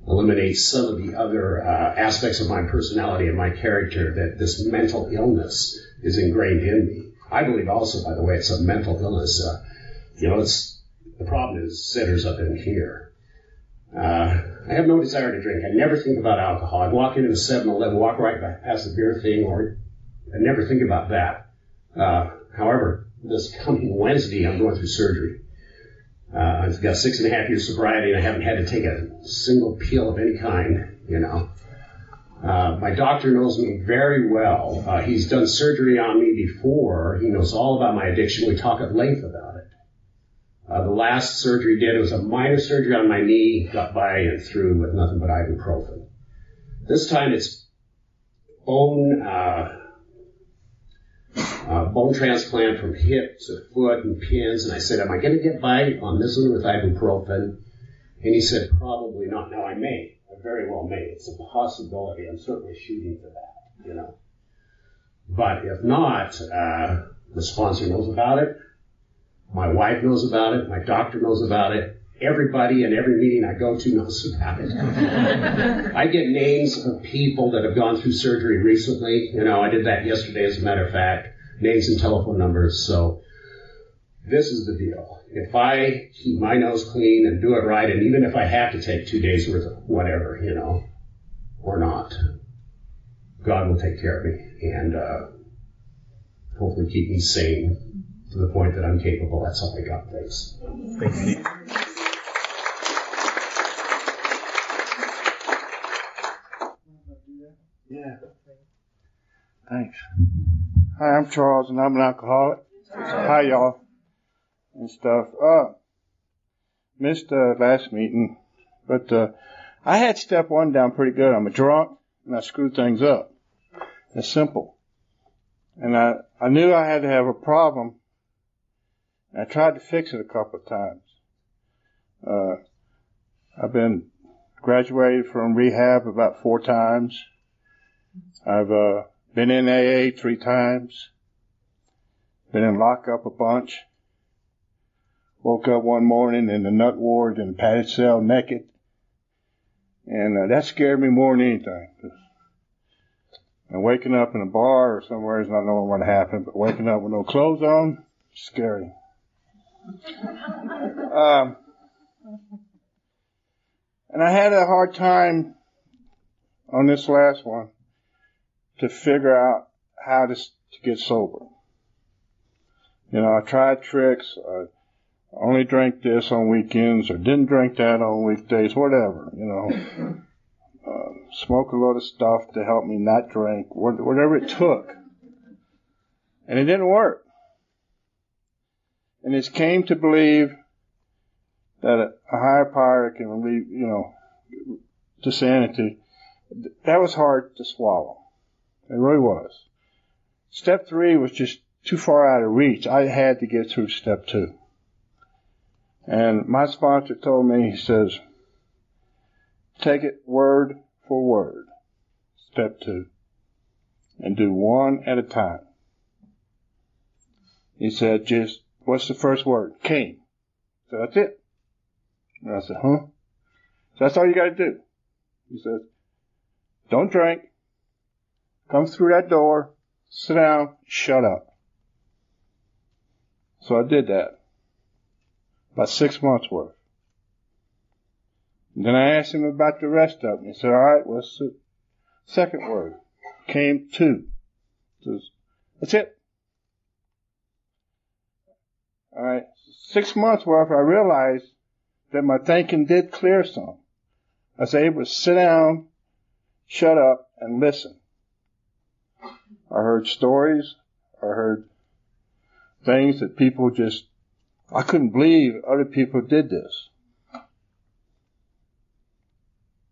eliminate some of the other uh, aspects of my personality and my character that this mental illness is ingrained in me. I believe also, by the way, it's a mental illness. Uh, you know, it's the problem is centers up in here. Uh, I have no desire to drink. I never think about alcohol. I walk into the 7-Eleven, walk right past the beer thing, or I never think about that. Uh, however, this coming Wednesday, I'm going through surgery. Uh, I've got six and a half years sobriety and I haven't had to take a single pill of any kind, you know. Uh, my doctor knows me very well. Uh, he's done surgery on me before. He knows all about my addiction. We talk at length about it. Uh, the last surgery he did, was a minor surgery on my knee, got by and through with nothing but ibuprofen. This time it's bone, uh, bone transplant from hip to foot and pins. And I said, am I going to get by on this one with ibuprofen? And he said, probably not. Now I may. I very well may. It's a possibility. I'm certainly shooting for that, you know. But if not, uh, the sponsor knows about it. My wife knows about it. My doctor knows about it. Everybody in every meeting I go to knows about it. I get names of people that have gone through surgery recently. You know, I did that yesterday as a matter of fact. Names and telephone numbers. So this is the deal. If I keep my nose clean and do it right, and even if I have to take two days worth of whatever, you know, or not, God will take care of me and uh, hopefully keep me sane to the point that I'm capable. That's all I got. Thanks. Thank you. Yeah. Thanks. Hi, I'm Charles, and I'm an alcoholic. Hi, y'all, and stuff. Uh, missed uh, last meeting, but uh, I had step one down pretty good. I'm a drunk, and I screw things up. It's simple. And I, I knew I had to have a problem. I tried to fix it a couple of times. Uh, I've been graduated from rehab about four times. I've uh, been in AA three times. Been in lockup a bunch. Woke up one morning in the nut ward in a padded cell naked. And uh, that scared me more than anything. And waking up in a bar or somewhere is not knowing what happened, but waking up with no clothes on, scary. Um, and I had a hard time on this last one to figure out how to to get sober. You know, I tried tricks. I only drank this on weekends or didn't drink that on weekdays, whatever, you know. Uh, smoke a lot of stuff to help me not drink, whatever it took. And it didn't work. And it came to believe that a, a higher power can lead, you know, to sanity. That was hard to swallow. It really was. Step three was just too far out of reach. I had to get through step two. And my sponsor told me, he says, take it word for word. Step two. And do one at a time. He said, just, what's the first word? Came. So that's it. And I said, huh? So that's all you gotta do. He says, don't drink. Come through that door. Sit down. Shut up. So I did that. About six months worth. And then I asked him about the rest of them. He said, all right, what's the second word? Came to. Says, That's it. All right. Six months worth, I realized that my thinking did clear some. I was able to sit down, shut up, and listen. I heard stories. I heard things that people just, I couldn't believe other people did this.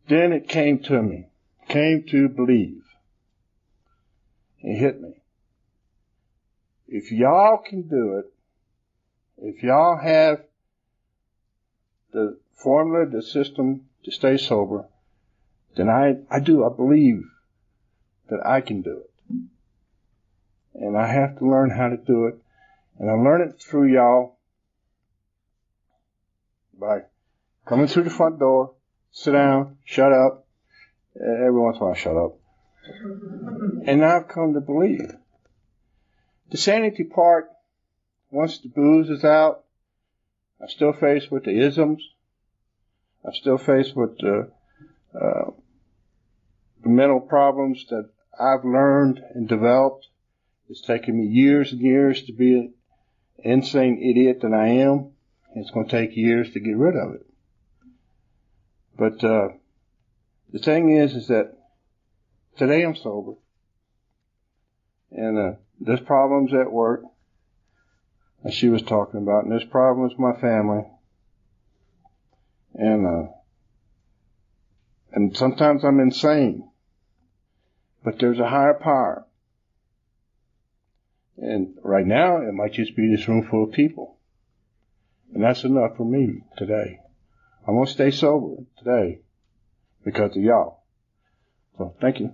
Then it came to me, came to believe. It hit me. If y'all can do it, if y'all have the formula, the system to stay sober, then I, I do, I believe that I can do it. And I have to learn how to do it. And I learn it through y'all by coming through the front door, sit down, shut up. Every once in a while, I shut up. And I've come to believe. The sanity part, once the booze is out, I'm still faced with the isms. I'm still faced with the, uh, the mental problems that I've learned and developed. It's taken me years and years to be an insane idiot that I am. It's going to take years to get rid of it. But uh, the thing is, is that today I'm sober, and uh, there's problems at work, as she was talking about, and there's problems with my family, and uh, and sometimes I'm insane, but there's a higher power. And right now, it might just be this room full of people. And that's enough for me today. I'm going to stay sober today because of y'all. So thank you.